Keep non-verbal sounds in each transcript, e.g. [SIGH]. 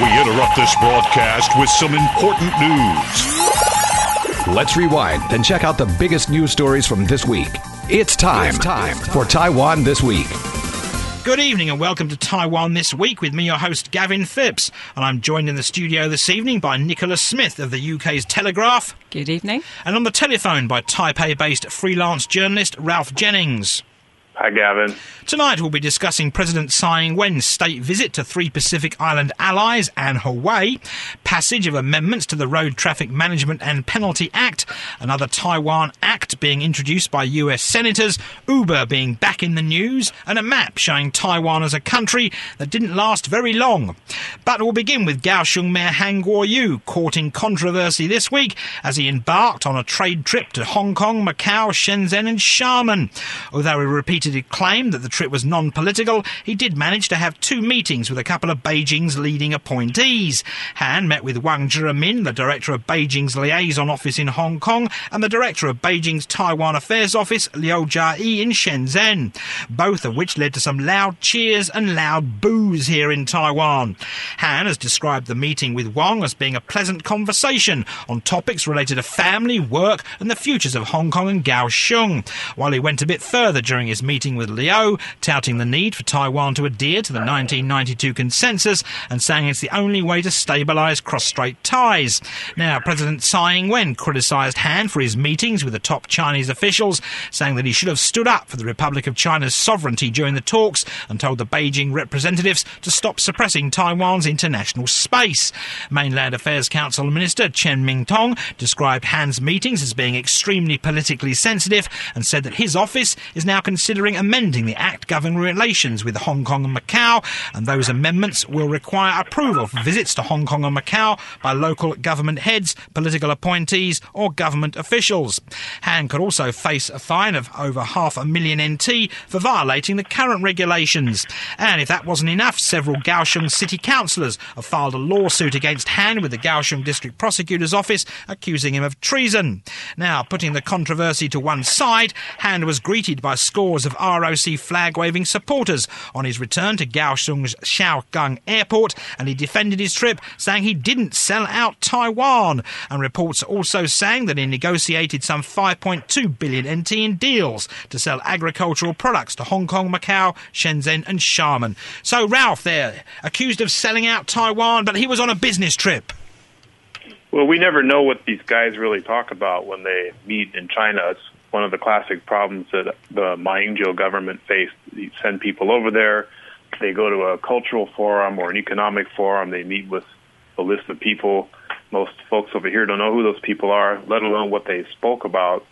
We interrupt this broadcast with some important news. Let's rewind and check out the biggest news stories from this week. It's time, it's time for Taiwan This Week. Good evening and welcome to Taiwan This Week with me, your host Gavin Phipps. And I'm joined in the studio this evening by Nicola Smith of the UK's Telegraph. Good evening. And on the telephone by Taipei based freelance journalist Ralph Jennings. Hi, Gavin. Tonight we'll be discussing President Tsai Ing-wen's state visit to three Pacific Island allies and Hawaii, passage of amendments to the Road Traffic Management and Penalty Act, another Taiwan Act being introduced by US senators, Uber being back in the news, and a map showing Taiwan as a country that didn't last very long. But we'll begin with Kaohsiung Mayor Han Kuo-yu courting controversy this week as he embarked on a trade trip to Hong Kong, Macau, Shenzhen and Xiamen. Although he repeatedly claimed that the trip was non political, he did manage to have two meetings with a couple of Beijing's leading appointees. Han met with Wang Zhimin, the director of Beijing's liaison office in Hong Kong, and the director of Beijing's Taiwan Affairs Office, Liu Jieyi, in Shenzhen, both of which led to some loud cheers and loud boos here in Taiwan. Han has described the meeting with Wang as being a pleasant conversation on topics related to family, work, and the futures of Hong Kong and Kaohsiung, while he went a bit further during his meeting with Liu, touting the need for Taiwan to adhere to the 1992 consensus and saying it's the only way to stabilise cross-strait ties. Now, President Tsai Ing-wen criticised Han for his meetings with the top Chinese officials, saying that he should have stood up for the Republic of China's sovereignty during the talks and told the Beijing representatives to stop suppressing Taiwan's international space. Mainland Affairs Council Minister Chen Ming-tong described Han's meetings as being extremely politically sensitive and said that his office is now considering amending the act governing relations with Hong Kong and Macau, and those amendments will require approval for visits to Hong Kong and Macau by local government heads, political appointees, or government officials. Han could also face a fine of over half a million NT for violating the current regulations. And if that wasn't enough, several Kaohsiung city councillors have filed a lawsuit against Han with the Kaohsiung District Prosecutor's Office, accusing him of treason. Now, putting the controversy to one side, Han was greeted by scores of ROC flag waving supporters on his return to Kaohsiung's Xiaogang Airport, and he defended his trip, saying he didn't sell out Taiwan. And reports also saying that he negotiated some 5.2 billion NT in deals to sell agricultural products to Hong Kong, Macau, Shenzhen, and Xiamen. So Ralph there, accused of selling out Taiwan, but he was on a business trip. Well, we never know what these guys really talk about when they meet in China. It's one of the classic problems that the Ma Ying-jeou government faced. You send people over there, they go to a cultural forum or an economic forum, they meet with a list of people. Most folks over here don't know who those people are, let alone what they spoke about.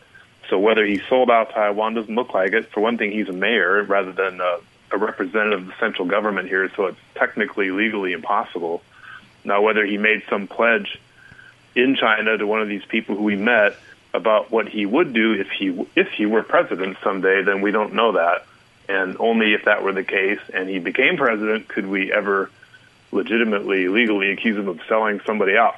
So whether he sold out Taiwan doesn't look like it. For one thing, he's a mayor rather than a, a representative of the central government here, so it's technically legally impossible. Now, whether he made some pledge in China to one of these people who we met about what he would do if he if he were president someday, then we don't know that. And only if that were the case and he became president could we ever legitimately, legally accuse him of selling somebody out.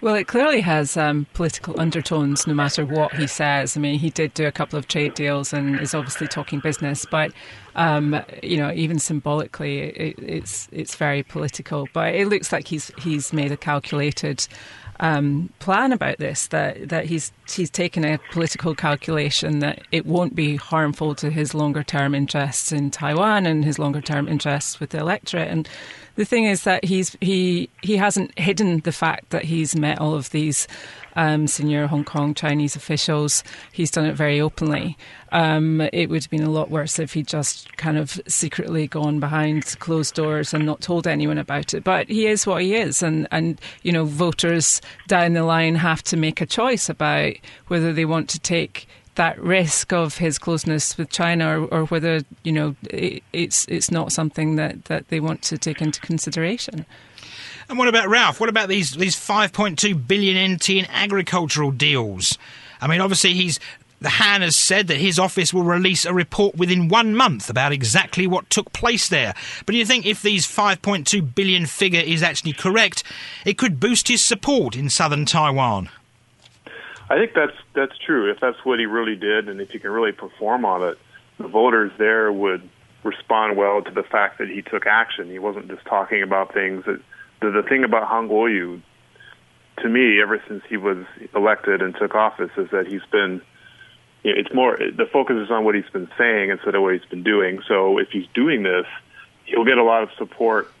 Well, it clearly has um, political undertones no matter what he says. I mean, he did do a couple of trade deals and is obviously talking business, but um, you know, even symbolically, it, it's it's very political. But it looks like he's he's made a calculated um, plan about this. That that he's he's taken a political calculation that it won't be harmful to his longer term interests in Taiwan and his longer term interests with the electorate. And the thing is that he's he he hasn't hidden the fact that he's met all of these um, senior Hong Kong Chinese officials. He's done it very openly. Um, it would have been a lot worse if he'd just kind of secretly gone behind closed doors and not told anyone about it. But he is what he is, and and you know voters down the line have to make a choice about whether they want to take that risk of his closeness with China, or, or whether you know it, it's it's not something that, that they want to take into consideration. And what about Ralph? What about these these 5.2 billion NT in agricultural deals? I mean, obviously he's the Han has said that his office will release a report within one month about exactly what took place there. But do you think if these 5.2 billion figure is actually correct, it could boost his support in southern Taiwan? I think that's that's true. If that's what he really did, and if he can really perform on it, the voters there would respond well to the fact that he took action. He wasn't just talking about things. That, the, the thing about Han Kuo-yu, to me, ever since he was elected and took office, is that he's been it's more the focus is on what he's been saying instead of what he's been doing. So if he's doing this, he'll get a lot of support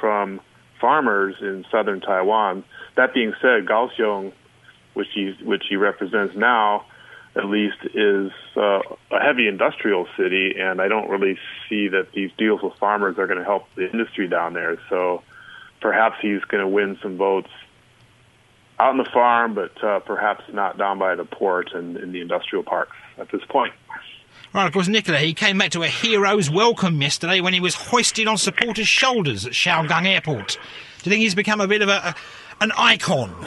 from farmers in southern Taiwan. That being said, Kaohsiung, which he which he represents now, at least is uh, a heavy industrial city, and I don't really see that these deals with farmers are going to help the industry down there. So perhaps he's going to win some votes out on the farm, but uh, perhaps not down by the port and in the industrial parks at this point. Right, of course, Nicola, he came back to a hero's welcome yesterday when he was hoisted on supporters' shoulders at Xiaogang Airport. Do you think he's become a bit of a, a an icon?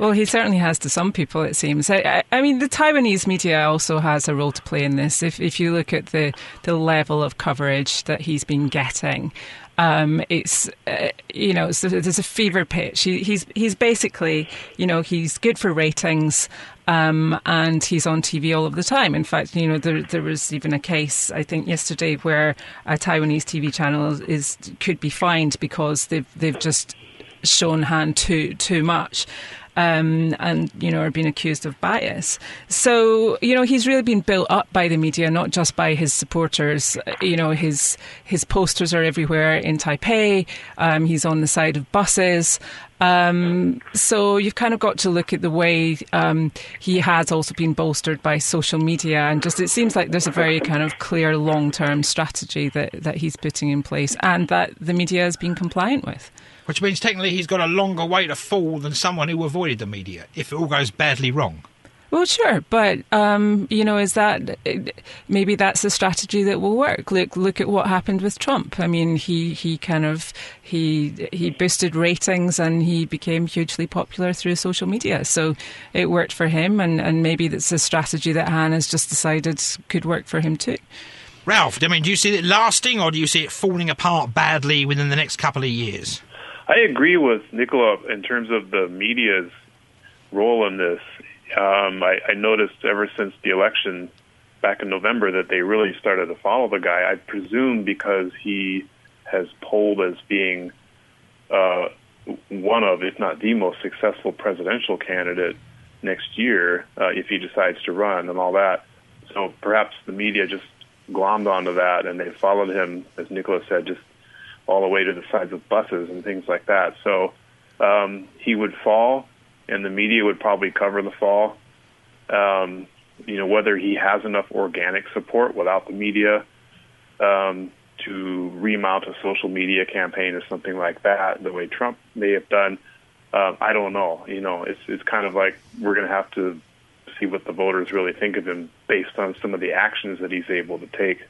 Well, he certainly has to some people, it seems. I, I, mean, the Taiwanese media also has a role to play in this. If, if you look at the, the level of coverage that he's been getting, um, it's uh, you know there's a fever pitch. He, he's he's basically you know he's good for ratings. Um, and he's on TV all of the time. In fact, you know there there was even a case I think yesterday where a Taiwanese TV channel is could be fined because they've they've just shown Han too too much um, and you know are being accused of bias. So you know he's really been built up by the media, not just by his supporters. You know his his posters are everywhere in Taipei. Um, he's on the side of buses. Um, so you've kind of got to look at the way um, he has also been bolstered by social media, and just it seems like there's a very kind of clear long-term strategy that that he's putting in place, and that the media has been compliant with which means technically he's got a longer way to fall than someone who avoided the media if it all goes badly wrong. Well, sure, but um, you know, is that maybe that's a strategy that will work? Look, look at what happened with Trump. I mean, he he kind of he he boosted ratings and he became hugely popular through social media. So it worked for him, and and maybe that's a strategy that Han has just decided could work for him too. Ralph, I mean, do you see it lasting, or do you see it falling apart badly within the next couple of years? I agree with Nicola in terms of the media's role in this. Um, I, I noticed ever since the election back in November that they really started to follow the guy. I presume because he has polled as being uh, one of, if not the most successful presidential candidate next year uh, if he decides to run and all that. So perhaps the media just glommed onto that and they followed him, as Nicola said, just all the way to the sides of buses and things like that. So um, he would fall, and the media would probably cover the fall. Um, you know, whether he has enough organic support without the media um, to remount a social media campaign or something like that, the way Trump may have done, uh, I don't know. You know, it's it's kind of like we're going to have to see what the voters really think of him based on some of the actions that he's able to take.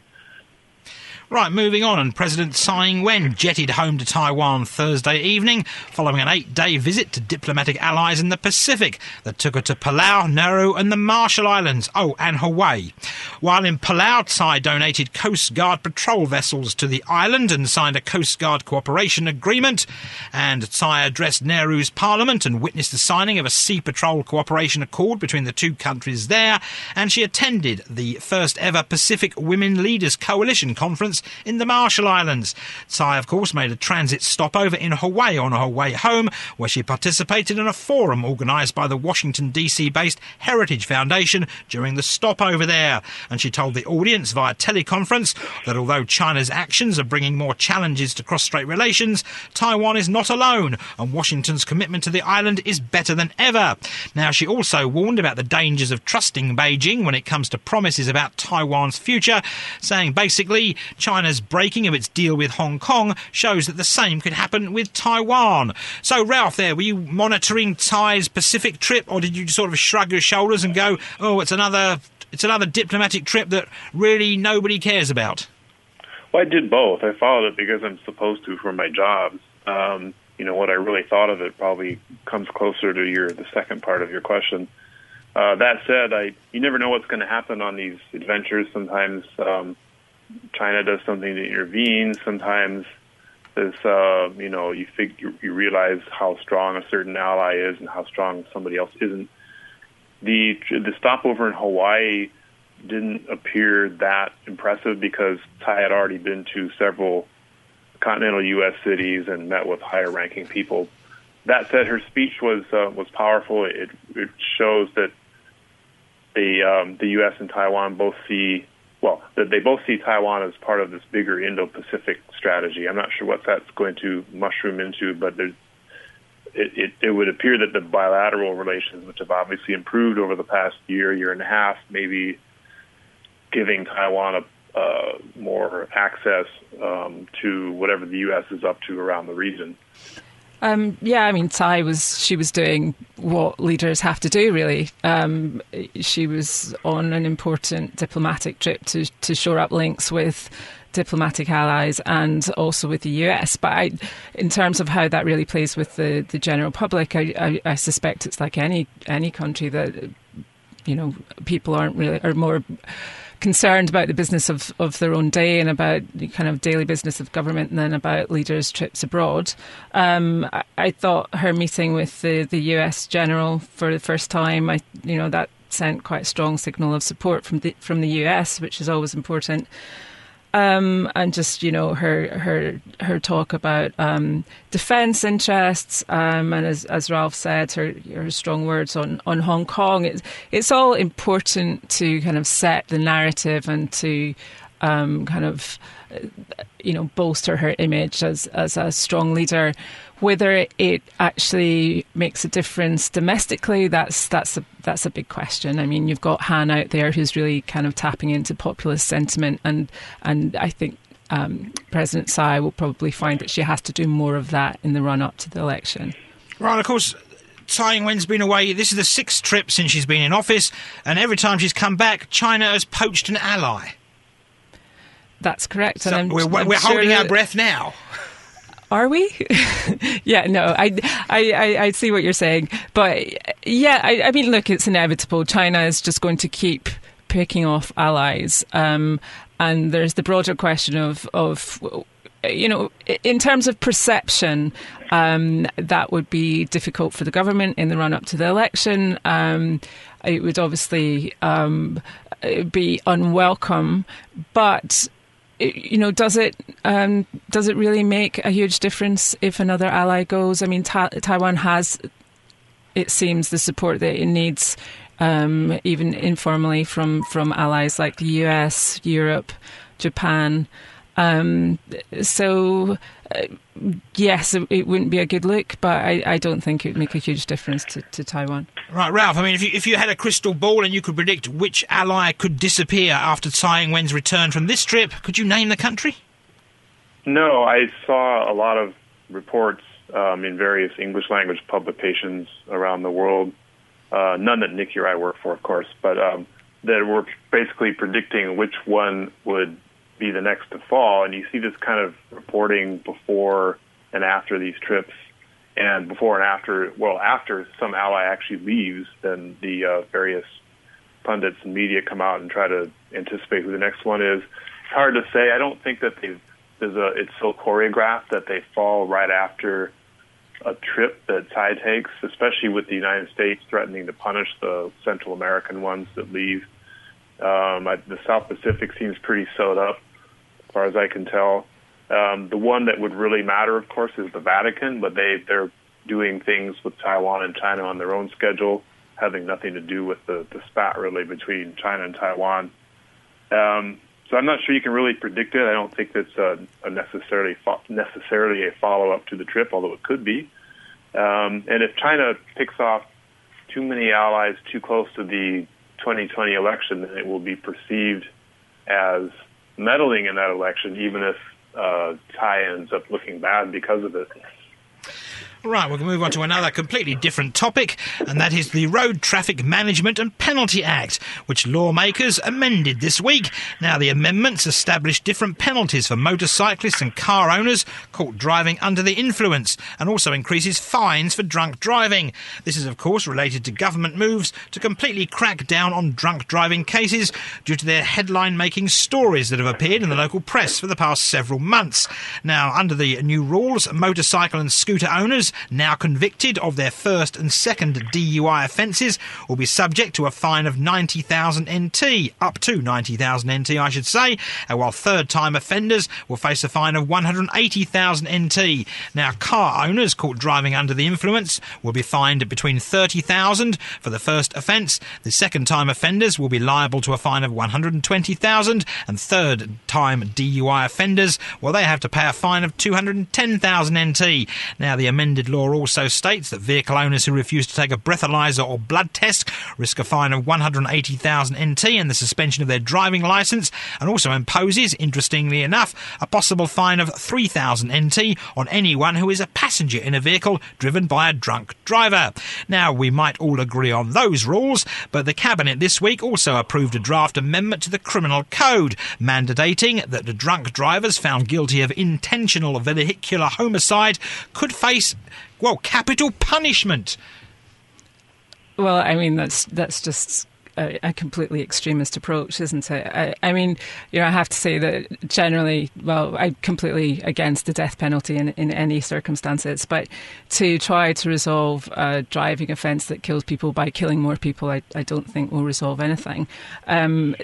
Right, moving on, and President Tsai Ing-wen jetted home to Taiwan Thursday evening following an eight-day visit to diplomatic allies in the Pacific that took her to Palau, Nauru and the Marshall Islands, oh, and Hawaii. While in Palau, Tsai donated Coast Guard patrol vessels to the island and signed a Coast Guard cooperation agreement, and Tsai addressed Nauru's parliament and witnessed the signing of a Sea Patrol cooperation accord between the two countries there, and she attended the first ever Pacific Women Leaders Coalition conference in the Marshall Islands. Tsai, of course, made a transit stopover in Hawaii on her way home, where she participated in a forum organised by the Washington, D.C. based Heritage Foundation during the stopover there. And she told the audience via teleconference that although China's actions are bringing more challenges to cross strait relations, Taiwan is not alone, and Washington's commitment to the island is better than ever. Now, she also warned about the dangers of trusting Beijing when it comes to promises about Taiwan's future, saying basically, China China's breaking of its deal with Hong Kong shows that the same could happen with Taiwan. So, Ralph, there, were you monitoring Tsai's Pacific trip, or did you sort of shrug your shoulders and go, "Oh, it's another, it's another diplomatic trip that really nobody cares about"? Well, I did both. I followed it because I'm supposed to for my job. Um, you know, what I really thought of it probably comes closer to your the second part of your question. Uh, that said, I you never know what's going to happen on these adventures. Sometimes um, China does something to intervene. Sometimes this, uh, you know, you think you, realize how strong a certain ally is and how strong somebody else isn't. The the stopover in Hawaii didn't appear that impressive because Tsai had already been to several continental U.S. cities and met with higher-ranking people. That said, her speech was uh, was powerful. It, it shows that the um, the U.S. and Taiwan both see well they both see Taiwan as part of this bigger Indo-Pacific strategy. I'm not sure what that's going to mushroom into, but there's it, it, it, would appear that the bilateral relations, which have obviously improved over the past year, year and a half, maybe giving Taiwan a, more access um, to whatever the U.S. is up to around the region. Um, yeah, I mean, Tsai was she was doing what leaders have to do. Really, um, she was on an important diplomatic trip to to shore up links with diplomatic allies and also with the US. But I, in terms of how that really plays with the, the general public, I, I, I suspect it's like any any country that you know people aren't really are more concerned about the business of, of their own day and about the kind of daily business of government than about leaders' trips abroad. Um, I, I, thought her meeting with the, the US general for the first time, I you know that sent quite a strong signal of support from the from the US, which is always important. Um, and just you know her her her talk about um, defence interests, um, and as, as Ralph said, her her strong words on, on Hong Kong. It's it's all important to kind of set the narrative and to um, kind of you know bolster her image as as a strong leader. Whether it actually makes a difference domestically, that's that's a that's a big question. I mean, you've got Han out there who's really kind of tapping into populist sentiment, and and I think um, President Tsai will probably find that she has to do more of that in the run up to the election. Right, of course. Tsai Ing-wen's been away. This is the sixth trip since she's been in office, and every time she's come back, China has poached an ally. That's correct. So we're, we're sure holding our breath now. Are we? [LAUGHS] yeah, no, I, I, I, see what you're saying, but yeah, I, I, mean, look, it's inevitable. China is just going to keep picking off allies, um, and there's the broader question of of you know, in terms of perception, um, that would be difficult for the government in the run up to the election. Um, it would obviously um, be unwelcome, but you know, does it um, does it really make a huge difference if another ally goes? I mean, ta- Taiwan has, it seems, the support that it needs, um, even informally from from allies like the U.S., Europe, Japan. Um, so, uh, yes, it wouldn't be a good look, but I, I don't think it would make a huge difference to, to, Taiwan. Right, Ralph. I mean, if you, if you had a crystal ball and you could predict which ally could disappear after Tsai Ing-wen's return from this trip, could you name the country? No, I saw a lot of reports um, in various English language publications around the world. Uh, none that Nikki or I work for, of course, but um, that were basically predicting which one would be the next to fall. And you see this kind of reporting before and after these trips, and before and after. Well, after some ally actually leaves, then the uh, various pundits and media come out and try to anticipate who the next one is. It's hard to say. I don't think that they there's a it's so choreographed that they fall right after a trip that Tsai takes, especially with the United States threatening to punish the Central American ones that leave. Um, I, the South Pacific seems pretty sewed up as far as I can tell. Um, the one that would really matter, of course, is the Vatican, but they they're doing things with Taiwan and China on their own schedule, having nothing to do with the the spat really between China and Taiwan. Um, so I'm not sure you can really predict it. I don't think that's a, a necessarily fo- necessarily a follow up to the trip, although it could be. Um, and if China picks off too many allies too close to the 2020 election, then it will be perceived as meddling in that election, even if uh, Tsai ends up looking bad because of it. Right, to move on to another completely different topic, and that is the Road Traffic Management and Penalty Act, which lawmakers amended this week. Now, the amendments establish different penalties for motorcyclists and car owners caught driving under the influence, and also increases fines for drunk driving. This is, of course, related to government moves to completely crack down on drunk driving cases due to their headline making stories that have appeared in the local press for the past several months. Now, under the new rules, motorcycle and scooter owners now convicted of their first and second DUI offences will be subject to a fine of 90,000 NT, up to 90,000 NT, I should say, uh, while third time offenders will face a fine of 180,000 NT. Now, car owners caught driving under the influence will be fined between 30,000 for the first offence. The second time offenders will be liable to a fine of 120,000 and third time DUI offenders, well, they have to pay a fine of 210,000 NT. Now, the amended law also states that vehicle owners who refuse to take a breathalyzer or blood test risk a fine of 180,000 NT and the suspension of their driving licence, and also imposes, interestingly enough, a possible fine of 3,000 NT on anyone who is a passenger in a vehicle driven by a drunk driver. Now, we might all agree on those rules, but the Cabinet this week also approved a draft amendment to the Criminal Code, mandating that the drunk drivers found guilty of intentional vehicular homicide could face, well, capital punishment. Well, I mean that's that's just a, a, completely extremist approach, isn't it? I, I, mean, you know, I have to say that generally, well, I'm completely against the death penalty in, in any circumstances, but to try to resolve a driving offence that kills people by killing more people, I, I don't think will resolve anything. Um,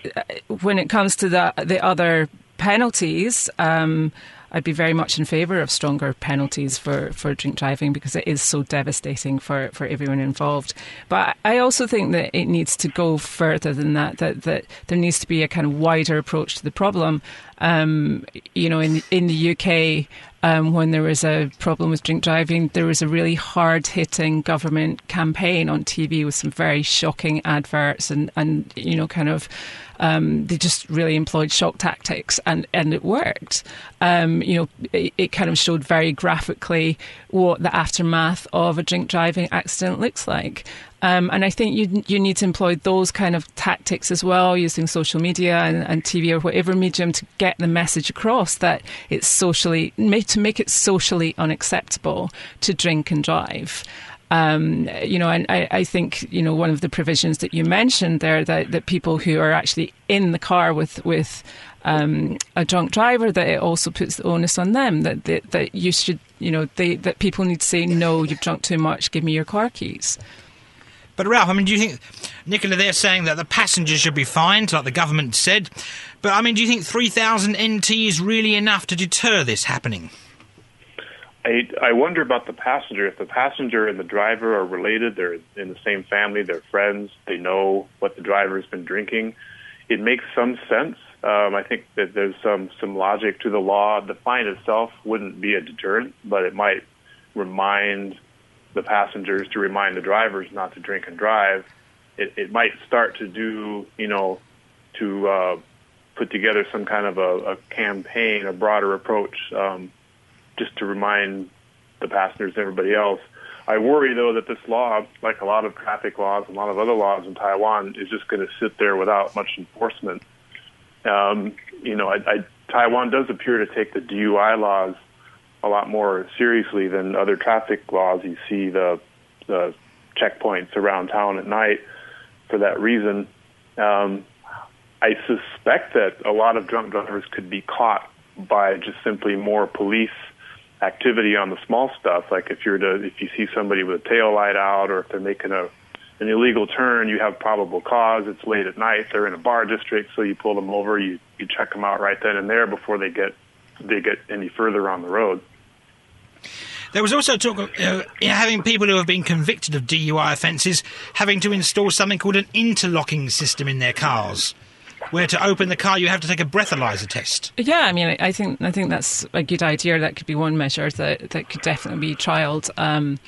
when it comes to the, the other penalties, um, I'd be very much in favour of stronger penalties for, for drink driving because it is so devastating for, for everyone involved. But I also think that it needs to go further than that, that, that there needs to be a kind of wider approach to the problem. Um, you know, in, in the UK, um, when there was a problem with drink driving, there was a really hard hitting government campaign on TV with some very shocking adverts and, and you know, kind of um, they just really employed shock tactics, and, and it worked. Um, you know, it, it, kind of showed very graphically what the aftermath of a drink driving accident looks like. Um, and I think you you need to employ those kind of tactics as well, using social media and, and, TV or whatever medium to get the message across that it's socially to make it socially unacceptable to drink and drive. Um, you know, and I, I, think you know one of the provisions that you mentioned there that, that people who are actually in the car with with um, a drunk driver that it also puts the onus on them that, that that you should you know they that people need to say no you've drunk too much give me your car keys. But Ralph, I mean, do you think, Nicola, they're saying that the passengers should be fined, like the government said. But I mean, do you think 3,000 NT is really enough to deter this happening? I, I wonder about the passenger. If the passenger and the driver are related, they're in the same family, they're friends, they know what the driver has been drinking, it makes some sense. Um, I think that there's some some logic to the law. The fine itself wouldn't be a deterrent, but it might remind the passengers to remind the drivers not to drink and drive. It, it might start to do, you know, to uh, put together some kind of a, a campaign, a broader approach. Um, just to remind the passengers and everybody else. I worry though that this law, like a lot of traffic laws and a lot of other laws in Taiwan, is just going to sit there without much enforcement. Um, you know, I, I, Taiwan does appear to take the DUI laws a lot more seriously than other traffic laws. You see the the checkpoints around town at night for that reason. Um, I suspect that a lot of drunk drivers could be caught by just simply more police activity on the small stuff. Like if you're to if you see somebody with a tail light out, or if they're making a an illegal turn, you have probable cause. It's late at night. They're in a bar district, so you pull them over. You you check them out right then and there before they get they get any further on the road. There was also talk of uh, having people who have been convicted of DUI offences having to install something called an interlocking system in their cars where to open the car you have to take a breathalyzer test. Yeah, I mean, I think I think that's a good idea. That could be one measure that that could definitely be trialled. Um,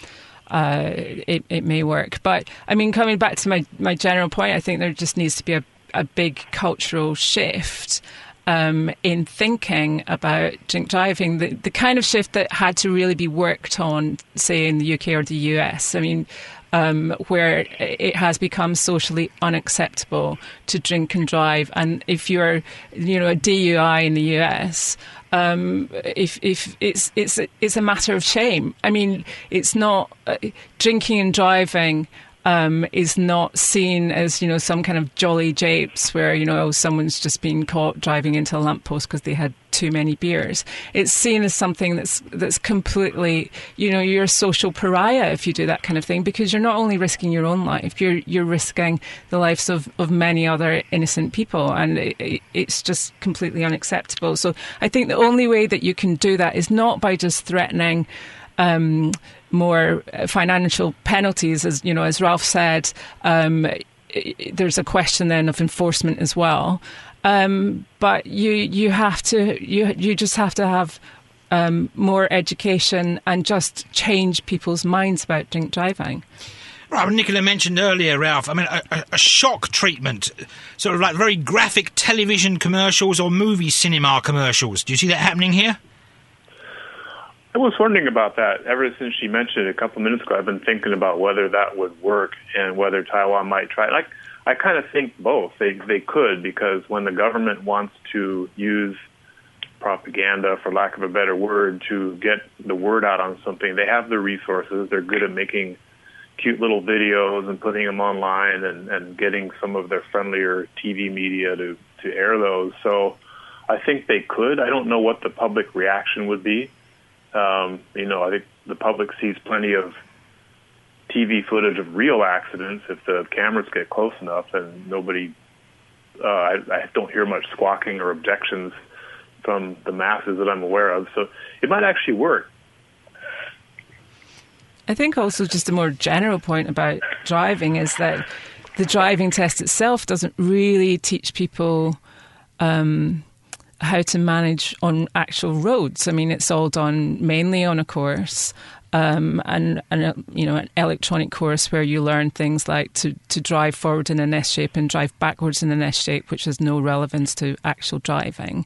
uh, it, it may work. But I mean, coming back to my, my general point, I think there just needs to be a, a big cultural shift um, in thinking about drink driving, the, the kind of shift that had to really be worked on, say, in the UK or the US. I mean, um, where it has become socially unacceptable to drink and drive. And if you're, you know, a DUI in the US, um, if if it's it's it's a matter of shame. I mean, it's not uh, drinking and driving um, is not seen as you know some kind of jolly japes where you know someone's just been caught driving into a lamppost because they had too many beers. It's seen as something that's that's completely you know you're a social pariah if you do that kind of thing because you're not only risking your own life you're you're risking the lives of, of many other innocent people and it, it's just completely unacceptable. So I think the only way that you can do that is not by just threatening. Um, more financial penalties, as you know, as Ralph said, um, there's a question then of enforcement as well. Um, but you you have to you you just have to have um, more education and just change people's minds about drink driving. Right, Nicola mentioned earlier, Ralph. I mean, a, a, shock treatment, sort of like very graphic television commercials or movie cinema commercials. Do you see that happening here? I was wondering about that ever since she mentioned it a couple minutes ago. I've been thinking about whether that would work and whether Taiwan might try. Like, I kind of think both. They they could because when the government wants to use propaganda, for lack of a better word, to get the word out on something, they have the resources. They're good at making cute little videos and putting them online and, and getting some of their friendlier TV media to to air those. So I think they could. I don't know what the public reaction would be. Um, you know, I think the public sees plenty of TV footage of real accidents. If the cameras get close enough, and nobody, uh, I, I don't hear much squawking or objections from the masses that I'm aware of. So it might actually work. I think also just a more general point about driving is that the driving test itself doesn't really teach people um, how to manage on actual roads. I mean, it's all done mainly on a course. Um, and, and you know an electronic course where you learn things like to, to drive forward in an S shape and drive backwards in an S shape, which has no relevance to actual driving.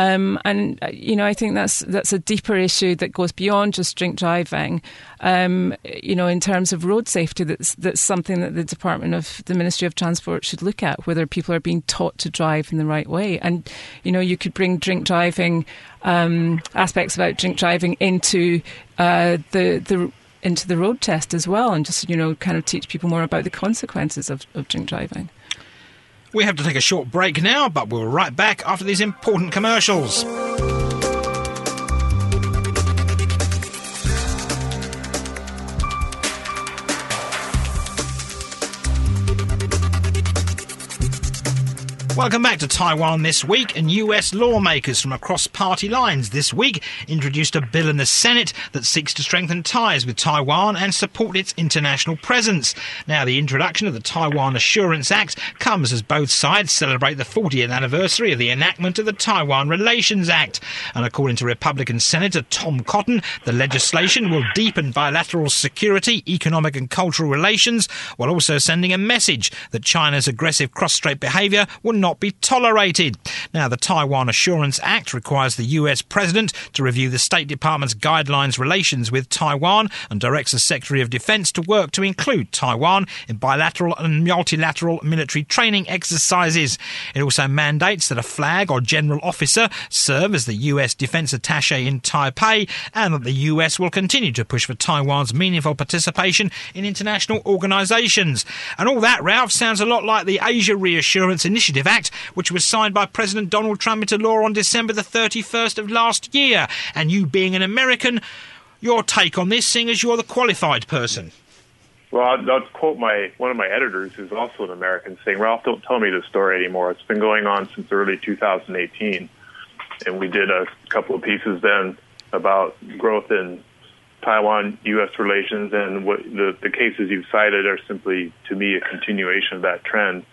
Um, and uh, you know, I think that's that's a deeper issue that goes beyond just drink driving. Um, you know, in terms of road safety, that's that's something that the Department of the Ministry of Transport should look at whether people are being taught to drive in the right way. And you know, you could bring drink driving um, aspects about drink driving into uh, the the into the road test as well, and just you know, kind of teach people more about the consequences of, of drink driving. We have to take a short break now, but we'll be right back after these important commercials. Welcome back to Taiwan this week, and US lawmakers from across party lines this week introduced a bill in the Senate that seeks to strengthen ties with Taiwan and support its international presence. Now, the introduction of the Taiwan Assurance Act comes as both sides celebrate the 40th anniversary of the enactment of the Taiwan Relations Act. And according to Republican Senator Tom Cotton, the legislation will deepen bilateral security, economic, and cultural relations while also sending a message that China's aggressive cross-strait behaviour will not not be tolerated. Now, the Taiwan Assurance Act requires the US President to review the State Department's guidelines relations with Taiwan and directs the Secretary of Defense to work to include Taiwan in bilateral and multilateral military training exercises. It also mandates that a flag or general officer serve as the US Defense Attache in Taipei and that the US will continue to push for Taiwan's meaningful participation in international organisations. And all that, Ralph, sounds a lot like the Asia Reassurance Initiative Act Act, which was signed by President Donald Trump into law on December the 31st of last year. And you being an American, your take on this, seeing as you're the qualified person. Well, I'll, I'll quote my one of my editors, who's also an American, saying, "Ralph, don't tell me this story anymore. It's been going on since early 2018, and we did a couple of pieces then about growth in Taiwan-U.S. relations, and what the, the cases you've cited are simply, to me, a continuation of that trend.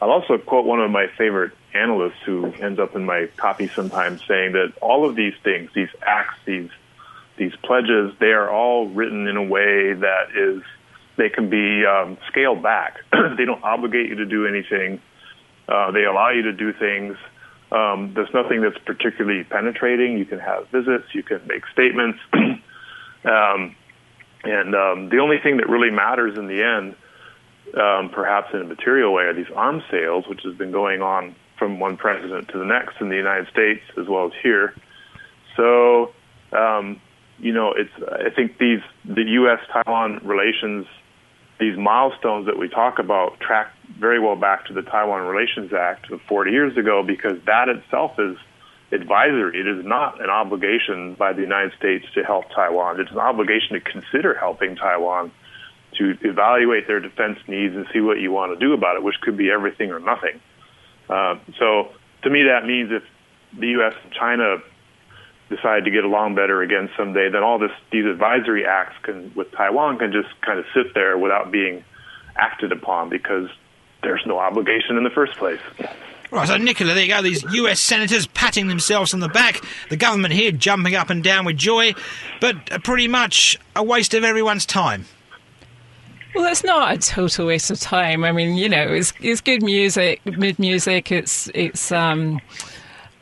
I'll also quote one of my favorite analysts who ends up in my copy sometimes saying that all of these things, these acts, these these pledges, they are all written in a way that is they can be um, scaled back. [CLEARS THROAT] they don't obligate you to do anything. Uh, they allow you to do things. Um, there's nothing that's particularly penetrating. You can have visits. You can make statements. [CLEARS THROAT] um, and um, the only thing that really matters in the end um, perhaps in a material way, are these arms sales, which has been going on from one president to the next in the United States as well as here. So, um, you know, it's I think these the U.S. Taiwan relations these milestones that we talk about track very well back to the Taiwan Relations Act of 40 years ago because that itself is advisory. It is not an obligation by the United States to help Taiwan. It's an obligation to consider helping Taiwan to evaluate their defense needs and see what you want to do about it, which could be everything or nothing. Uh, so to me, that means if the U.S. and China decide to get along better again someday, then all this these advisory acts can with Taiwan can just kind of sit there without being acted upon because there's no obligation in the first place. Right, so Nicola, there you go. These US senators patting themselves on the back, the government here jumping up and down with joy, but pretty much a waste of everyone's time. Well, it's not a total waste of time. I mean, you know, it's it's good music, mid music. It's it's um,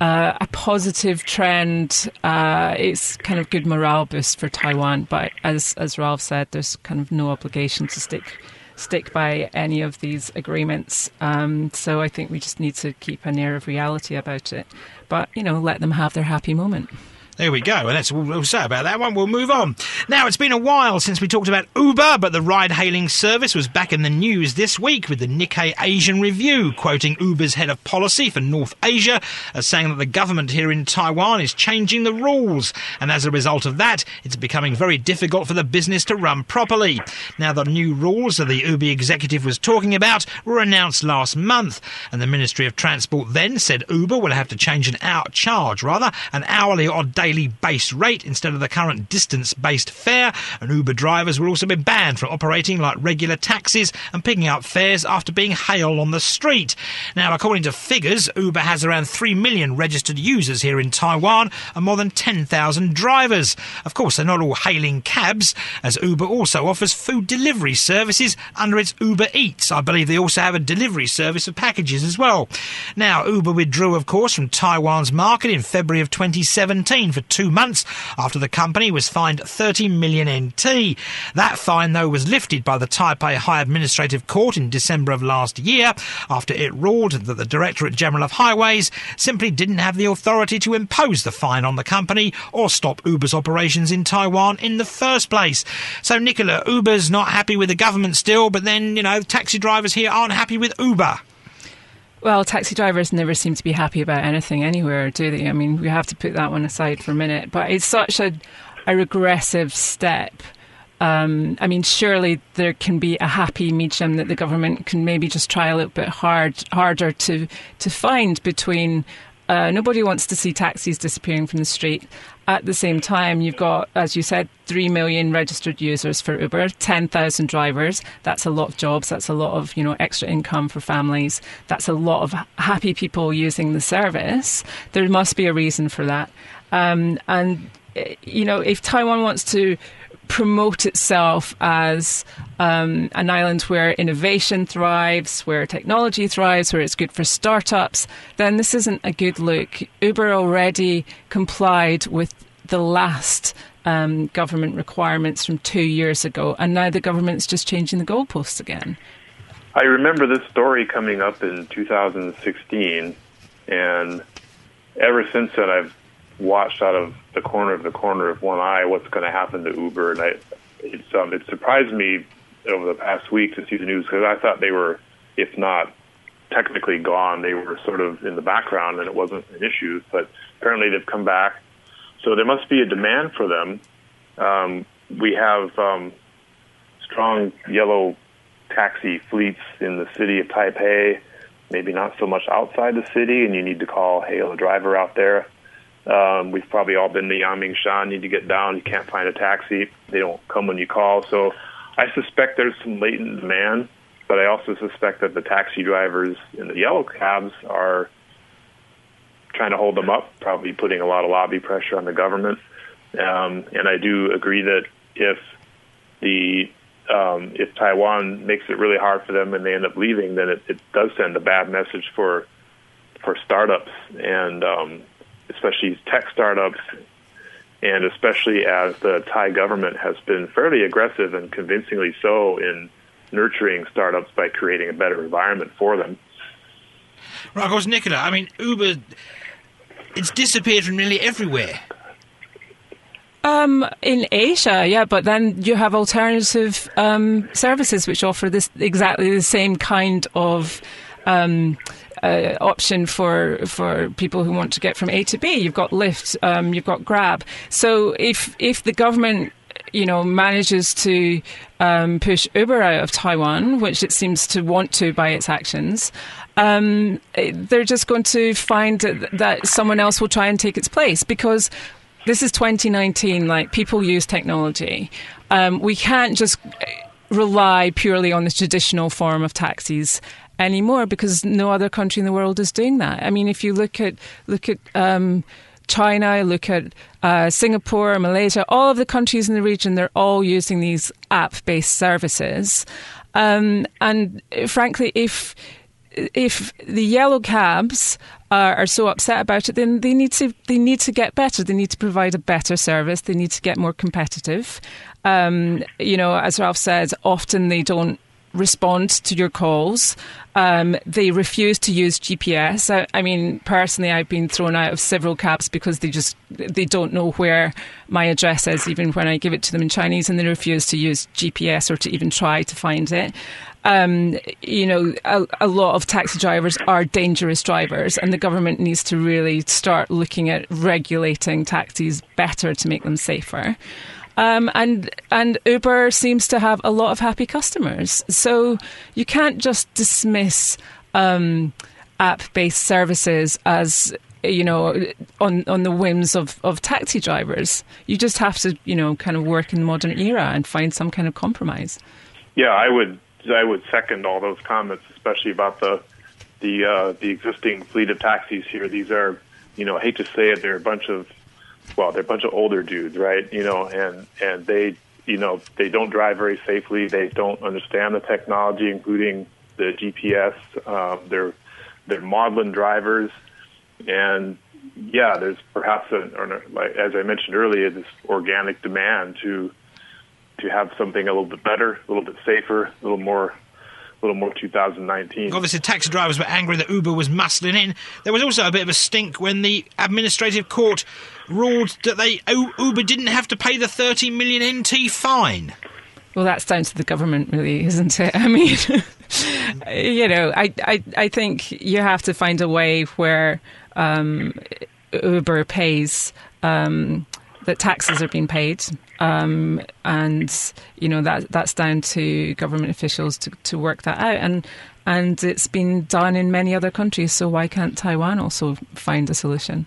uh, a positive trend. Uh, it's kind of good morale boost for Taiwan. But as as Ralph said, there's kind of no obligation to stick stick by any of these agreements. Um, so I think we just need to keep an air of reality about it. But you know, let them have their happy moment. There we go. And that's all we'll say about that one. We'll move on. Now, it's been a while since we talked about Uber, but the ride hailing service was back in the news this week with the Nikkei Asian Review, quoting Uber's head of policy for North Asia as saying that the government here in Taiwan is changing the rules. And as a result of that, it's becoming very difficult for the business to run properly. Now, the new rules that the Uber executive was talking about were announced last month. And the Ministry of Transport then said Uber will have to change an hour charge, rather, an hourly or daily daily base rate instead of the current distance based fare, and Uber drivers will also be banned from operating like regular taxis and picking up fares after being hailed on the street. Now, according to figures, Uber has around 3 million registered users here in Taiwan and more than 10,000 drivers. Of course, they're not all hailing cabs, as Uber also offers food delivery services under its Uber Eats. I believe they also have a delivery service of packages as well. Now, Uber withdrew, of course, from Taiwan's market in February of 2017 for two months after the company was fined 30 million NT. That fine, though, was lifted by the Taipei High Administrative Court in December of last year after it ruled that the Directorate General of Highways simply didn't have the authority to impose the fine on the company or stop Uber's operations in Taiwan in the first place. So, Nicola, Uber's not happy with the government still, but then, you know, taxi drivers here aren't happy with Uber. Well, taxi drivers never seem to be happy about anything anywhere, do they? I mean, we have to put that one aside for a minute. But it's such a, a regressive step. Um, I mean, surely there can be a happy medium that the government can maybe just try a little bit hard, harder to to find between uh, nobody wants to see taxis disappearing from the street. At the same time, you've got, as you said, 3 million registered users for Uber, 10,000 drivers. That's a lot of jobs. That's a lot of, you know, extra income for families. That's a lot of happy people using the service. There must be a reason for that. Um, and, eh, you know, if Taiwan wants to promote itself as um, an island where innovation thrives, where technology thrives, where it's good for startups, then this isn't a good look. Uber already complied with the last um, government requirements from two years ago, and now the government's just changing the goalposts again. I remember this story coming up in 2016, and ever since then, I've watched out of the corner of the corner of one eye what's going to happen to Uber, and I, it's um, it surprised me over the past week to see the news because I thought they were, if not technically gone, they were sort of in the background and it wasn't an issue. But apparently they've come back, so there must be a demand for them. Um, we have um, strong yellow taxi fleets in the city of Taipei, maybe not so much outside the city, and you need to call hail a driver out there. Um, we've probably all been to Yangmingshan. Need to get down. You can't find a taxi. They don't come when you call. So I suspect there's some latent demand, but I also suspect that the taxi drivers in the yellow cabs are trying to hold them up, probably putting a lot of lobby pressure on the government. Um, and I do agree that if the um, if Taiwan makes it really hard for them and they end up leaving, then it, it does send a bad message for for startups and um, especially tech startups, and especially as the Tsai government has been fairly aggressive and convincingly so in nurturing startups by creating a better environment for them. Right, of course, Nicola, I mean, Uber, it's disappeared from nearly everywhere. Um, in Asia, yeah, but then you have alternative um, services which offer this exactly the same kind of. Um, uh, option for for people who want to get from A to B. You've got Lyft, um, you've got Grab. So if if the government you know, manages to um, push Uber out of Taiwan, which it seems to want to by its actions, um, they're just going to find that someone else will try and take its place because this is 2019. Like people use technology. Um, we can't just rely purely on the traditional form of taxis anymore because no other country in the world is doing that. I mean, if you look at look at um, China, look at uh, Singapore, Malaysia, all of the countries in the region, they're all using these app-based services. Um, and frankly, if if the yellow cabs are, are, so upset about it, then they need to they need to get better. They need to provide a better service. They need to get more competitive. Um, you know, as Ralph said, often they don't respond to your calls. Um, they refuse to use GPS. I, I, mean, personally, I've been thrown out of several cabs because they just they don't know where my address is, even when I give it to them in Chinese, and they refuse to use GPS or to even try to find it. Um, you know, a, a, lot of taxi drivers are dangerous drivers, and the government needs to really start looking at regulating taxis better to make them safer. Um, and and Uber seems to have a lot of happy customers. So you can't just dismiss um, app-based services as you know on on the whims of, of taxi drivers. You just have to you know kind of work in the modern era and find some kind of compromise. Yeah, I would I would second all those comments, especially about the the uh, the existing fleet of taxis here. These are you know I hate to say it, they're a bunch of well, they're a bunch of older dudes, right? You know, and and they, you know, they don't drive very safely. They don't understand the technology, including the GPS. Um, they're they're maudlin drivers, and yeah, there's perhaps a, or like as I mentioned earlier, this organic demand to to have something a little bit better, a little bit safer, a little more a little more 2019. Obviously, taxi drivers were angry that Uber was muscling in. There was also a bit of a stink when the administrative court ruled that they Uber didn't have to pay the 30 million NT fine. Well, that's down to the government, really, isn't it? [LAUGHS] I mean, you know, I, I, I think you have to find a way where um, Uber pays um, that taxes are being paid, um, and you know that that's down to government officials to, to work that out. And and it's been done in many other countries. So why can't Taiwan also find a solution?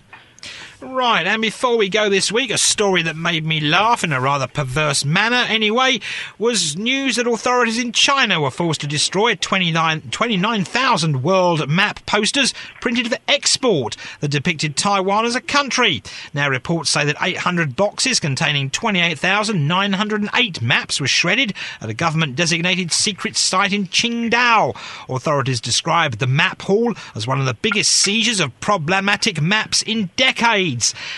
Right, and before we go this week, a story that made me laugh in a rather perverse manner anyway was news that authorities in China were forced to destroy 29,000 29, world map posters printed for export that depicted Taiwan as a country. Now, reports say that 800 boxes containing 28,908 maps were shredded at a government designated secret site in Qingdao. Authorities described the map haul as one of the biggest seizures of problematic maps in decades.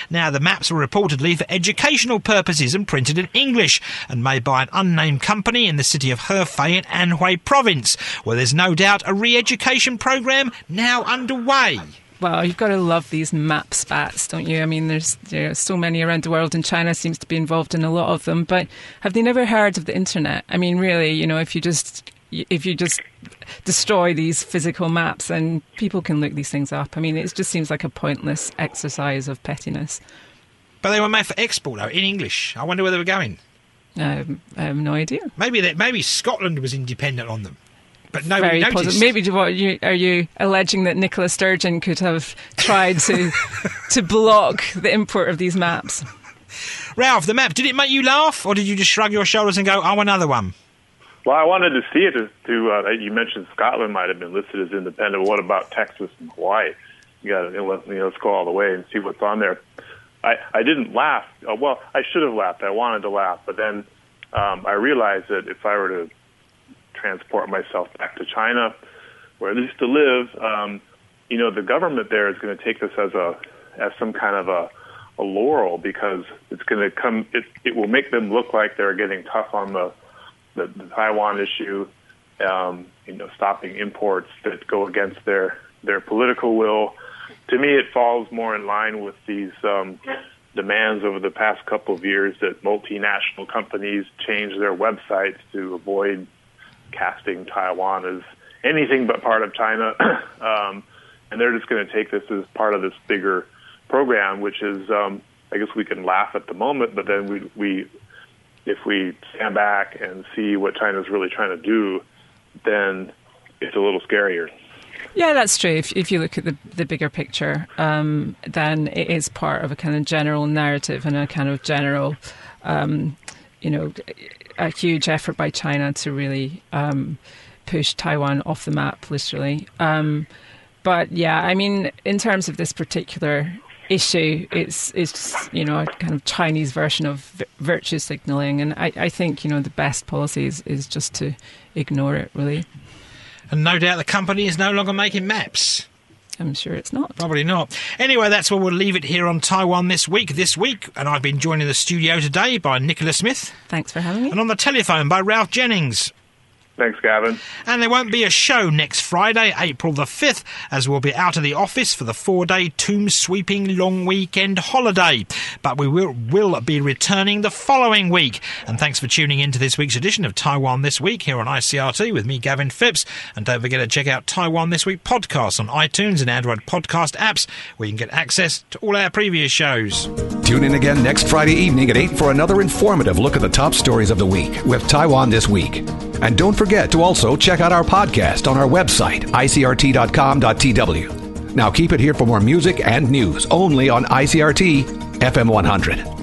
Now, the maps were reportedly for educational purposes and printed in English and made by an unnamed company in the city of Hefei in Anhui province, where there's no doubt a re education program now underway. Well, you've got to love these map spats, don't you? I mean, there's so many around the world, and China seems to be involved in a lot of them. But have they never heard of the internet? I mean, really, you know, if you just if you just destroy these physical maps, and people can look these things up. I mean, it just seems like a pointless exercise of pettiness. But they were made for export, though, in English. I wonder where they were going. Um, I have no idea. Maybe that maybe Scotland was independent on them, but nobody Very noticed. Maybe what you, are you alleging that Nicola Sturgeon could have tried to [LAUGHS] to block the import of these maps? Ralph, the map did it make you laugh, or did you just shrug your shoulders and go, "Oh, another one"? Well, I wanted to see it. To, to uh, you mentioned Scotland might have been listed as independent. What about Texas and Hawaii? You got to you know, let's go all the way and see what's on there. I I didn't laugh. Uh, well, I should have laughed. I wanted to laugh, but then um, I realized that if I were to transport myself back to China, where I used to live, um, you know, the government there is going to take this as a as some kind of a a laurel because it's going to come. It it will make them look like they're getting tough on the the, the Taiwan issue, um, you know, stopping imports that go against their their political will. To me, it falls more in line with these um, demands over the past couple of years that multinational companies change their websites to avoid casting Taiwan as anything but part of China. [CLEARS THROAT] um, and they're just going to take this as part of this bigger program, which is, um, I guess we can laugh at the moment, but then we, we, if we stand back and see what China's really trying to do, then it's a little scarier. Yeah, that's true. If, if you look at the, the bigger picture, um, then it is part of a kind of general narrative and a kind of general, um, you know, a huge effort by China to really um, push Taiwan off the map, literally. Um, but yeah, I mean, in terms of this particular issue, it's it's you know a kind of Chinese version of virtue signaling, and I, I think you know the best policy is, is just to ignore it, really. And no doubt the company is no longer making maps. I'm sure it's not. Probably not. Anyway, that's where we'll leave it here on Taiwan this week. This week, and I've been joined in the studio today by Nicola Smith. Thanks for having me. And on the telephone by Ralph Jennings. Thanks, Gavin. And there won't be a show next Friday, April the 5th, as we'll be out of the office for the four day tomb sweeping long weekend holiday. But we will, will be returning the following week. And thanks for tuning in to this week's edition of Taiwan This Week here on ICRT with me, Gavin Phipps. And don't forget to check out Taiwan This Week podcast on iTunes and Android podcast apps, where you can get access to all our previous shows. Tune in again next Friday evening at 8 for another informative look at the top stories of the week with Taiwan This Week. And don't forget to also check out our podcast on our website, icrt.com.tw. Now keep it here for more music and news only on ICRT FM 100.